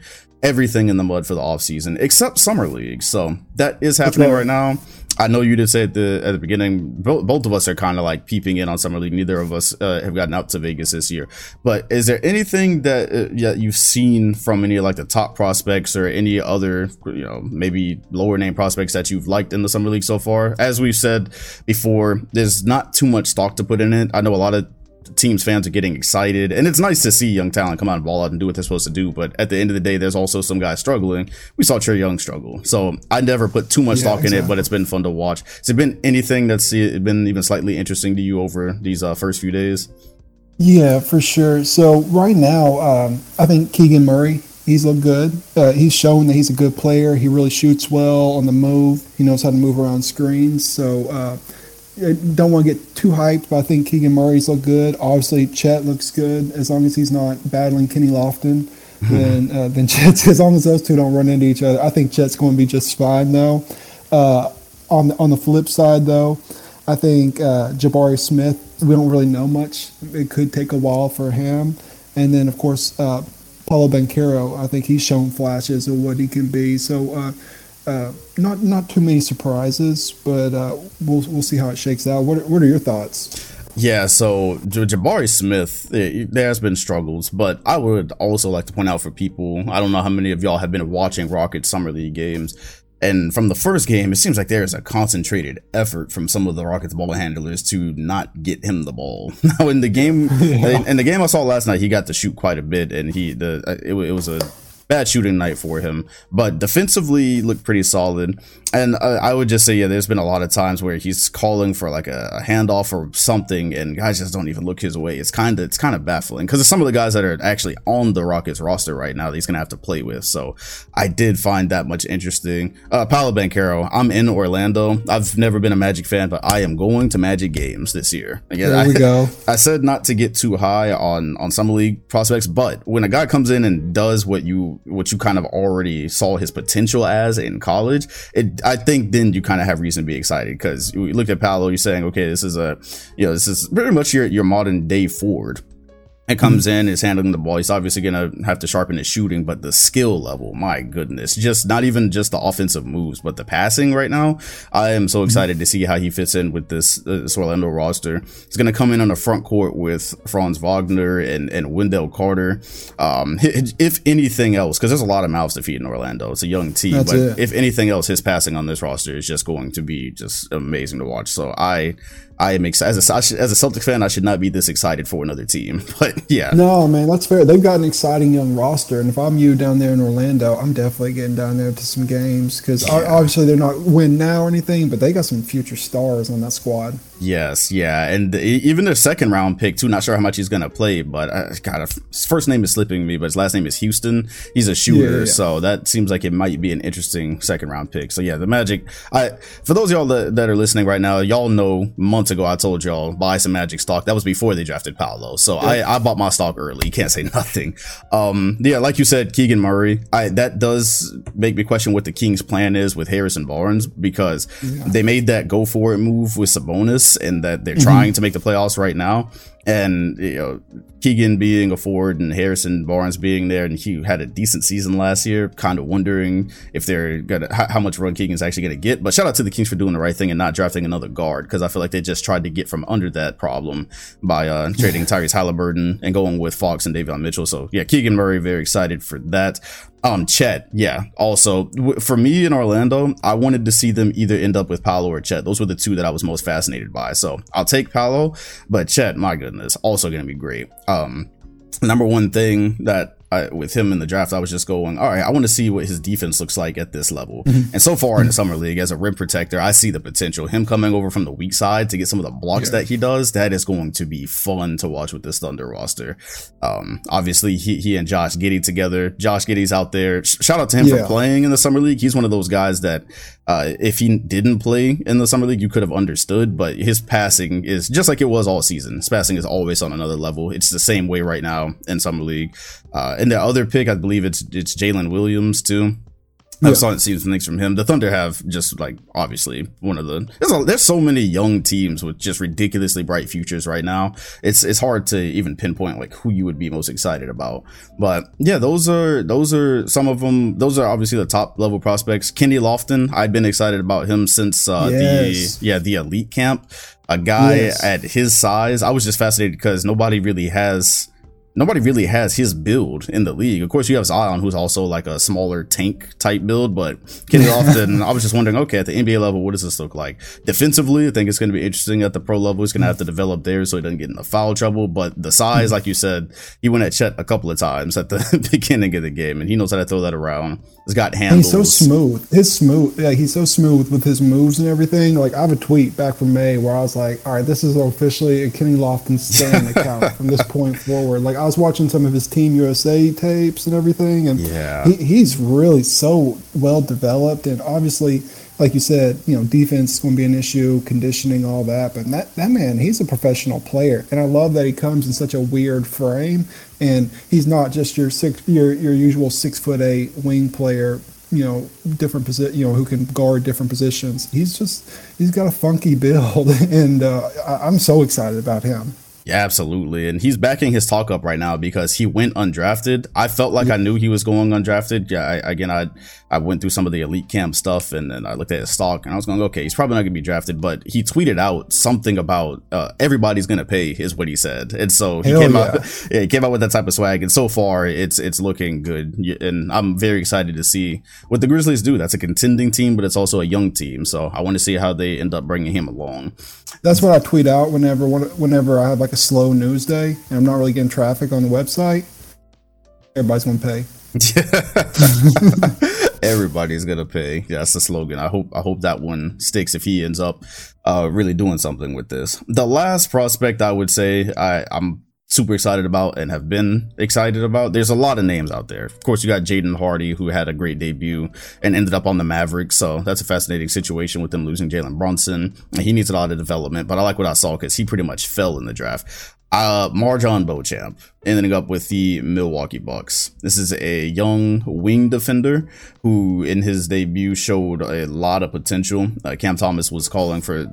everything in the mud for the offseason except summer league. So that is happening right now. I know you say at the at the beginning, both, both of us are kind of like peeping in on summer league. Neither of us uh, have gotten out to Vegas this year. But is there anything that uh, yeah, you've seen from any of like the top prospects or any other you know maybe lower name prospects that you've liked in the summer league so far? As we've said before, there's not too much stock to put in it. I know a lot of teams fans are getting excited. And it's nice to see young talent come out and ball out and do what they're supposed to do. But at the end of the day there's also some guys struggling. We saw Trae Young struggle. So I never put too much yeah, stock exactly. in it but it's been fun to watch. Has it been anything that's been even slightly interesting to you over these uh, first few days? Yeah for sure. So right now um, I think Keegan Murray he's looked good. Uh, he's shown that he's a good player. He really shoots well on the move. He knows how to move around screens. So uh, don't want to get too hyped, but I think Keegan Murray's look good. Obviously, Chet looks good as long as he's not battling Kenny Lofton. then, uh, then Chet's as long as those two don't run into each other. I think Chet's going to be just fine though. Uh, on the, on the flip side though, I think uh, Jabari Smith. We don't really know much. It could take a while for him. And then of course uh, Paolo Banchero. I think he's shown flashes of what he can be. So uh, uh, not not too many surprises, but uh, we'll we'll see how it shakes out. What what are your thoughts? Yeah, so Jabari Smith, eh, there has been struggles, but I would also like to point out for people, I don't know how many of y'all have been watching Rocket Summer League games, and from the first game, it seems like there is a concentrated effort from some of the Rockets ball handlers to not get him the ball. Now, in the game, yeah. in the game I saw last night, he got to shoot quite a bit, and he the it, it was a bad shooting night for him, but defensively looked pretty solid. And uh, I would just say, yeah, there's been a lot of times where he's calling for like a, a handoff or something, and guys just don't even look his way. It's kind of it's kind of baffling because some of the guys that are actually on the Rockets roster right now, that he's gonna have to play with. So I did find that much interesting. Uh, Paolo Banchero, I'm in Orlando. I've never been a Magic fan, but I am going to Magic games this year. Again, there we I, go. I said not to get too high on on summer league prospects, but when a guy comes in and does what you what you kind of already saw his potential as in college, it I think then you kind of have reason to be excited because you look at Paolo, you're saying, okay, this is a you know this is pretty much your your modern day Ford and comes in is handling the ball. He's obviously gonna have to sharpen his shooting, but the skill level, my goodness, just not even just the offensive moves, but the passing right now. I am so excited to see how he fits in with this, uh, this Orlando roster. He's gonna come in on the front court with Franz Wagner and and Wendell Carter. Um, if anything else, because there's a lot of mouths to feed in Orlando. It's a young team, That's but it. if anything else, his passing on this roster is just going to be just amazing to watch. So I I am excited as a as a Celtics fan. I should not be this excited for another team, but yeah. No, man, that's fair. They've got an exciting young roster, and if I'm you down there in Orlando, I'm definitely getting down there to some games because yeah. obviously they're not win now or anything, but they got some future stars on that squad. Yes, yeah, and even their second round pick too. Not sure how much he's gonna play, but uh, God, his first name is slipping me, but his last name is Houstan. He's a shooter, yeah, yeah. so that seems like it might be an interesting second round pick. So yeah, the Magic. I for those y'all that, that are listening right now, y'all know months ago I told y'all buy some Magic stock. That was before they drafted Paolo, so yeah. I I bought my stock early. You can't say nothing. Um, yeah, like you said, Keegan Murray. I that does make me question what the Kings' plan is with Harrison Barnes because they made that go for it move with Sabonis and that they're mm-hmm. trying to make the playoffs right now. And you know, Keegan being a forward and Harrison Barnes being there, and he had a decent season last year. Kind of wondering if they're gonna how, how much run Keegan's actually gonna get. But shout out to the Kings for doing the right thing and not drafting another guard because I feel like they just tried to get from under that problem by uh, trading Tyrese Haliburton and going with Fox and Davion Mitchell. So yeah, Keegan Murray very excited for that. Um, Chet, yeah. Also, w- for me in Orlando, I wanted to see them either end up with Paolo or Chet. Those were the two that I was most fascinated by. So I'll take Paolo, but Chet, my goodness, also going to be great. Um, number one thing that I, with him in the draft, I was just going, all right, I want to see what his defense looks like at this level. Mm-hmm. And so far in the summer league, as a rim protector, I see the potential. Him coming over from the weak side to get some of the blocks that he does, that is going to be fun to watch with this Thunder roster. Um, obviously, he, he and Josh Giddey together. Josh Giddey's out there. Shout out to him yeah. for playing in the summer league. He's one of those guys that uh, if he didn't play in the summer league, you could have understood. But his passing is just like it was all season. His passing is always on another level. It's the same way right now in summer league. Uh, and the other pick, I believe it's it's Jalen Williams too. I've yeah. seen some things from him. The Thunder have just like obviously one of the there's a, there's so many young teams with just ridiculously bright futures right now. It's it's hard to even pinpoint like who you would be most excited about. But yeah, those are those are some of them. Those are obviously the top level prospects. Kenny Lofton, I've been excited about him since uh, yes. the yeah the elite camp. A guy yes. at his size, I was just fascinated because nobody really has nobody really has his build in the league. Of course, you have Zion, who's also like a smaller tank type build, but Kenny Lofton, I was just wondering, okay, at the NBA level, what does this look like? Defensively, I think it's going to be interesting at the pro level. He's going to have to develop there so he doesn't get into foul trouble. But the size, like you said, he went at Chet a couple of times at the beginning of the game, and he knows how to throw that around. He's got handles. he's so smooth. His smooth, yeah, he's so smooth with his moves and everything. Like I have a tweet back from May where I was like, all right, this is officially a Kenny Lofton stand account from this point forward. Like I was watching some of his Team USA tapes and everything, and yeah, he, he's really so well developed. And obviously, like you said, you know, defense is going to be an issue, conditioning, all that. But that that man, he's a professional player, and I love that he comes in such a weird frame, and he's not just your six your your usual six foot eight wing player you know different position you know who can guard different positions he's just he's got a funky build and uh, I, i'm so excited about him yeah, absolutely. And he's backing his talk up right now because he went undrafted. I felt like I knew he was going undrafted. Yeah, I, again, I I went through some of the elite camp stuff and then I looked at his stock and I was going, okay, he's probably not going to be drafted. But he tweeted out something about uh, everybody's going to pay, is what he said. And so he Hell came yeah. out, yeah, he came out with that type of swag. And so far, it's it's looking good. And I'm very excited to see what the Grizzlies do. That's a contending team, but it's also a young team. So I want to see how they end up bringing him along. That's what I tweet out whenever whenever I have like a slow news day and I'm not really getting traffic on the website. Everybody's gonna pay. Everybody's gonna pay. Yeah, that's the slogan. I hope I hope that one sticks if he ends up uh, really doing something with this. The last prospect I would say I, I'm super excited about and have been excited about. There's a lot of names out there. Of course, you got Jaden Hardy, who had a great debut and ended up on the Mavericks. So that's a fascinating situation with them losing Jalen Brunson. He needs a lot of development, but I like what I saw because he pretty much fell in the draft. Uh, MarJon Beauchamp ending up with the Milwaukee Bucks. This is a young wing defender who, in his debut, showed a lot of potential. Uh, Cam Thomas was calling for,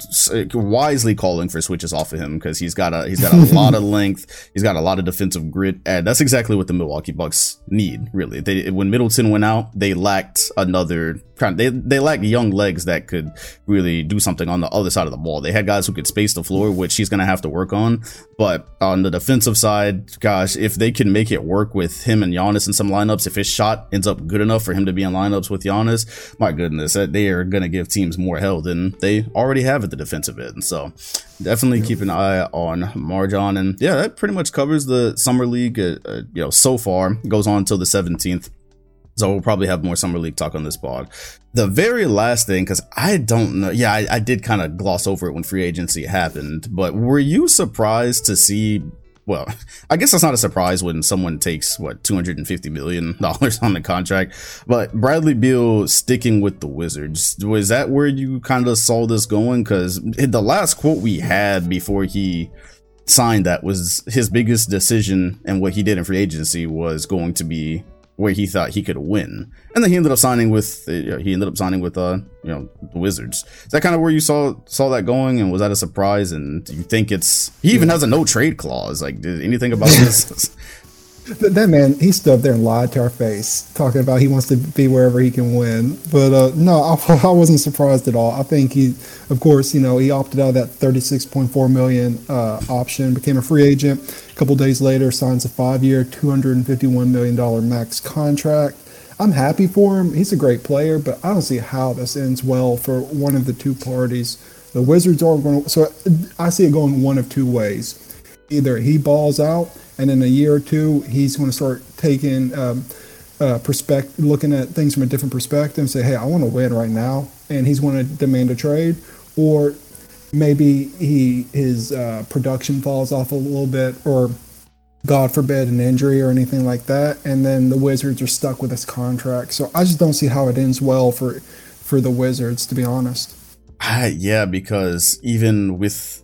wisely calling for switches off of him because he's got a he's got a lot of length. He's got a lot of defensive grit, and that's exactly what the Milwaukee Bucks need. Really, they when Middleton went out, they lacked another they they lacked young legs that could really do something on the other side of the ball. They had guys who could space the floor, which he's going to have to work on. But on the defensive side, gosh, if they can make it work with him and Giannis in some lineups, if his shot ends up good enough for him to be in lineups with Giannis, my goodness, they are going to give teams more hell than they already have at the defensive end. So definitely keep an eye on MarJon. And yeah, that pretty much covers the summer league. Uh, uh, you know, so far goes on until the 17th. So we'll probably have more summer league talk on this pod. The very last thing, because I don't know, yeah, I, I did kind of gloss over it when free agency happened, but were you surprised to see? Well, I guess that's not a surprise when someone takes what 250 million dollars on the contract, but Bradley Beal sticking with the Wizards was that where you kind of saw this going? Because the last quote we had before he signed that was his biggest decision and what he did in free agency was going to be where he thought he could win, and then he ended up signing with uh, he ended up signing with uh you know the Wizards. Is that kind of where you saw saw that going, and was that a surprise? And do you think it's he even has a no trade clause? Like, did anything about this? That man, he stood up there and lied to our face, talking about he wants to be wherever he can win. But uh, no, I, I, wasn't surprised at all. I think he, of course, you know, he opted out of that 36.4 million uh, option, became a free agent. A couple days later, signs a five-year, 251 million dollar max contract. I'm happy for him. He's a great player, but I don't see how this ends well for one of the two parties. The Wizards are going to, so I see it going one of two ways. Either he balls out and in a year or two, he's going to start taking um, uh, perspective, looking at things from a different perspective, and say, "Hey, I want to win right now," and he's going to demand a trade, or maybe he his uh, production falls off a little bit, or God forbid an injury or anything like that, and then the Wizards are stuck with this contract. So I just don't see how it ends well for for the Wizards, to be honest. Uh, yeah, because even with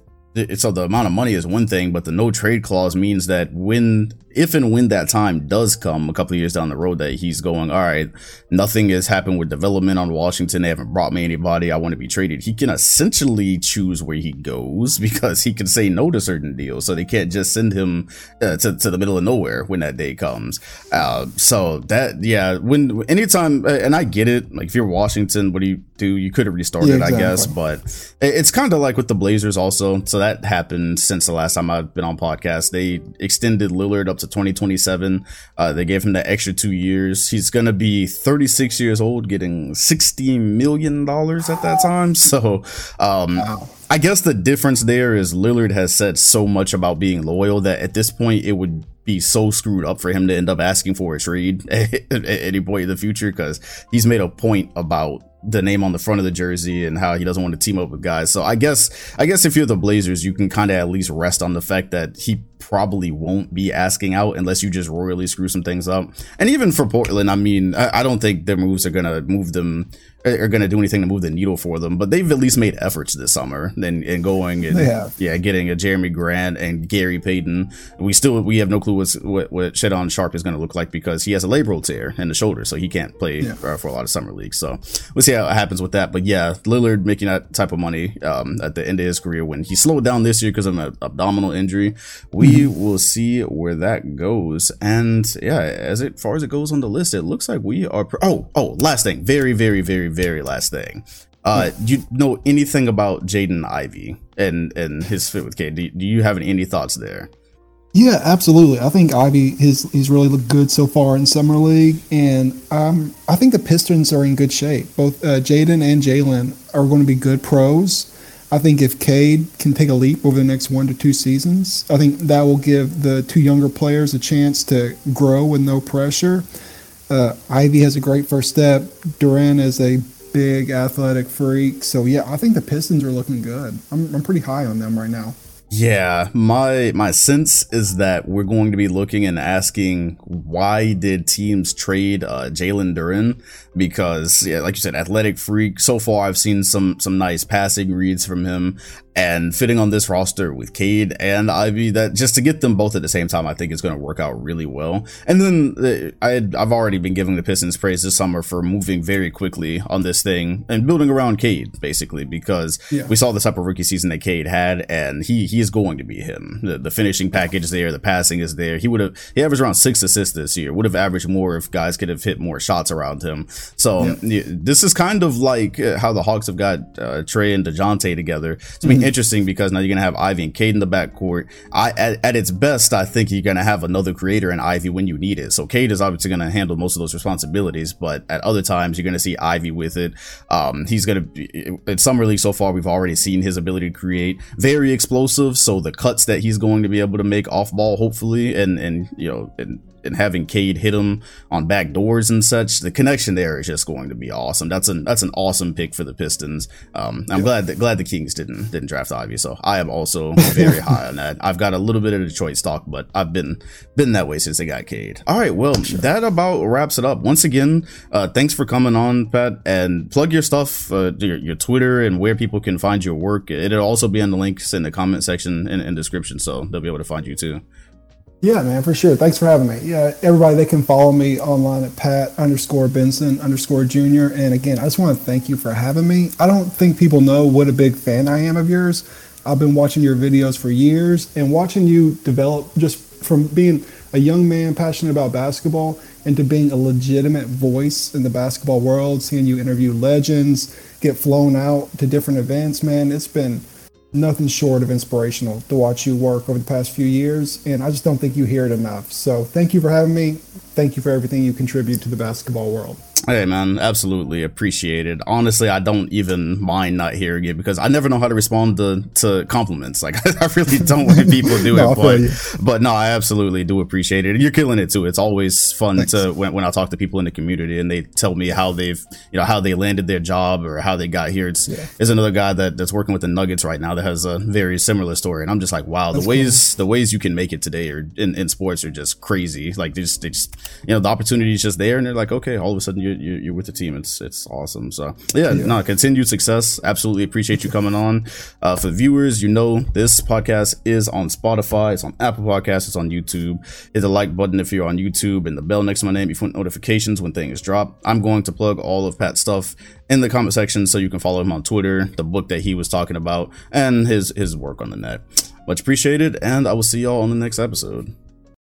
so the amount of money is one thing, but the no trade clause means that when if and when that time does come a couple of years down the road that he's going, all right, nothing has happened with development on Washington. They haven't brought me anybody. I want to be traded. He can essentially choose where he goes because he can say no to certain deals. So they can't just send him uh, to, to the middle of nowhere when that day comes. Uh, so that, yeah, when anytime, and I get it. Like if you're Washington, what do you do? You could have restarted, yeah, exactly. I guess, but it's kind of like with the Blazers also. So that happened since the last time I've been on podcast. They extended Lillard up to 2027. Uh, they gave him that extra two years. He's going to be 36 years old, getting $60 million at that time. So, um, wow. I guess the difference there is Lillard has said so much about being loyal that at this point it would be so screwed up for him to end up asking for a trade at, at any point in the future because he's made a point about the name on the front of the jersey and how he doesn't want to team up with guys. So I guess I guess if you're the Blazers, you can kind of at least rest on the fact that he probably won't be asking out unless you just royally screw some things up. And even for Portland, I mean, I, I don't think their moves are gonna move them are going to do anything to move the needle for them, but they've at least made efforts this summer and, and going and yeah, getting a Jerami Grant and Gary Payton. We still we have no clue what what Shaedon Sharpe is going to look like because he has a labral tear in the shoulder, so he can't play yeah. for, for, a lot of summer leagues. So we'll see how it happens with that. But yeah, Lillard making that type of money um, at the end of his career when he slowed down this year because of an abdominal injury. We mm-hmm. will see where that goes. And yeah, as it far as it goes on the list, it looks like we are. Oh oh, last thing, very very very very last thing. Uh, do you know anything about Jaden Ivey and and his fit with Cade? Do, do you have any, any thoughts there? Yeah, absolutely. I think Ivey his he's really looked good so far in summer league, and um, I think the Pistons are in good shape. Both uh, Jaden and Jalen are going to be good pros. I think if Cade can take a leap over the next one to two seasons, I think that will give the two younger players a chance to grow with no pressure. Uh, Ivey has a great first step. Duren is a big athletic freak. So yeah, I think the Pistons are looking good. I'm I'm pretty high on them right now. Yeah, my my sense is that we're going to be looking and asking why did teams trade uh, Jalen Duren? Because yeah, like you said, athletic freak. So far, I've seen some some nice passing reads from him and fitting on this roster with Cade and Ivey that just to get them both at the same time I think is going to work out really well. And then uh, I I've already been giving the Pistons praise this summer for moving very quickly on this thing and building around Cade basically because yeah. we saw the type of rookie season that Cade had and he he is going to be him. The, the finishing package is there, the passing is there. He would have he averaged around 6 assists this year. Would have averaged more if guys could have hit more shots around him. So yeah. this is kind of like uh, how the Hawks have got uh, Trae and DeJounte together. It's mm-hmm interesting because now you're to have Ivey and Cade in the backcourt. I, at, at its best, I think you're to have another creator in Ivey when you need it. So Cade is obviously to handle most of those responsibilities, but at other times, you're to see Ivey with it. Um, he's to be, in summer league so far, we've already seen his ability to create very explosive. So the cuts that he's going to be able to make off ball, hopefully, and, and, you know, and and having Cade hit him on back doors and such, the connection there is just going to be awesome. That's an that's an awesome pick for the Pistons. Um, I'm glad that glad the Kings didn't didn't draft Ivey. So I am also very high on that. I've got a little bit of Detroit stock, but I've been been that way since they got Cade. All right, well sure. that about wraps it up. Once again, uh, thanks for coming on, Pat, and plug your stuff, uh, your, your Twitter and where people can find your work. It'll also be on the links in the comment section and, and description, so they'll be able to find you too. Yeah, man, for sure. Thanks for having me. Yeah, everybody, they can follow me online at Pat underscore Benson underscore Junior. And again, I just want to thank you for having me. I don't think people know what a big fan I am of yours. I've been watching your videos for years and watching you develop just from being a young man passionate about basketball into being a legitimate voice in the basketball world, seeing you interview legends, get flown out to different events, man. It's been nothing short of inspirational to watch you work over the past few years, and I just don't think you hear it enough. So thank you for having me. Thank you for everything you contribute to the basketball world. Hey man, absolutely appreciate it. Honestly, I don't even mind not hearing it because I never know how to respond to, to compliments. Like I really don't when people do no, it, but but no, I absolutely do appreciate it. You're killing it too. It's always fun Thanks. to when, when I talk to people in the community and they tell me how they've you know how they landed their job or how they got here. It's yeah. there's another guy that, that's working with the Nuggets right now that has a very similar story, and I'm just like, wow, that's the ways cool. the ways you can make it today or in, in sports are just crazy. Like they just they just you know the opportunity is just there, and they're like, okay, all of a sudden you you're, you're with the team. It's it's awesome. So yeah, yeah. no, continued success. Absolutely appreciate you coming on. Uh, for viewers, you know this podcast is on Spotify. It's on Apple Podcasts. It's on YouTube. Hit the like button if you're on YouTube and the bell next to my name if you want notifications when things drop. I'm going to plug all of Pat's stuff in the comment section so you can follow him on Twitter, the book that he was talking about, and his his work on the net. Much appreciated, and I will see y'all on the next episode.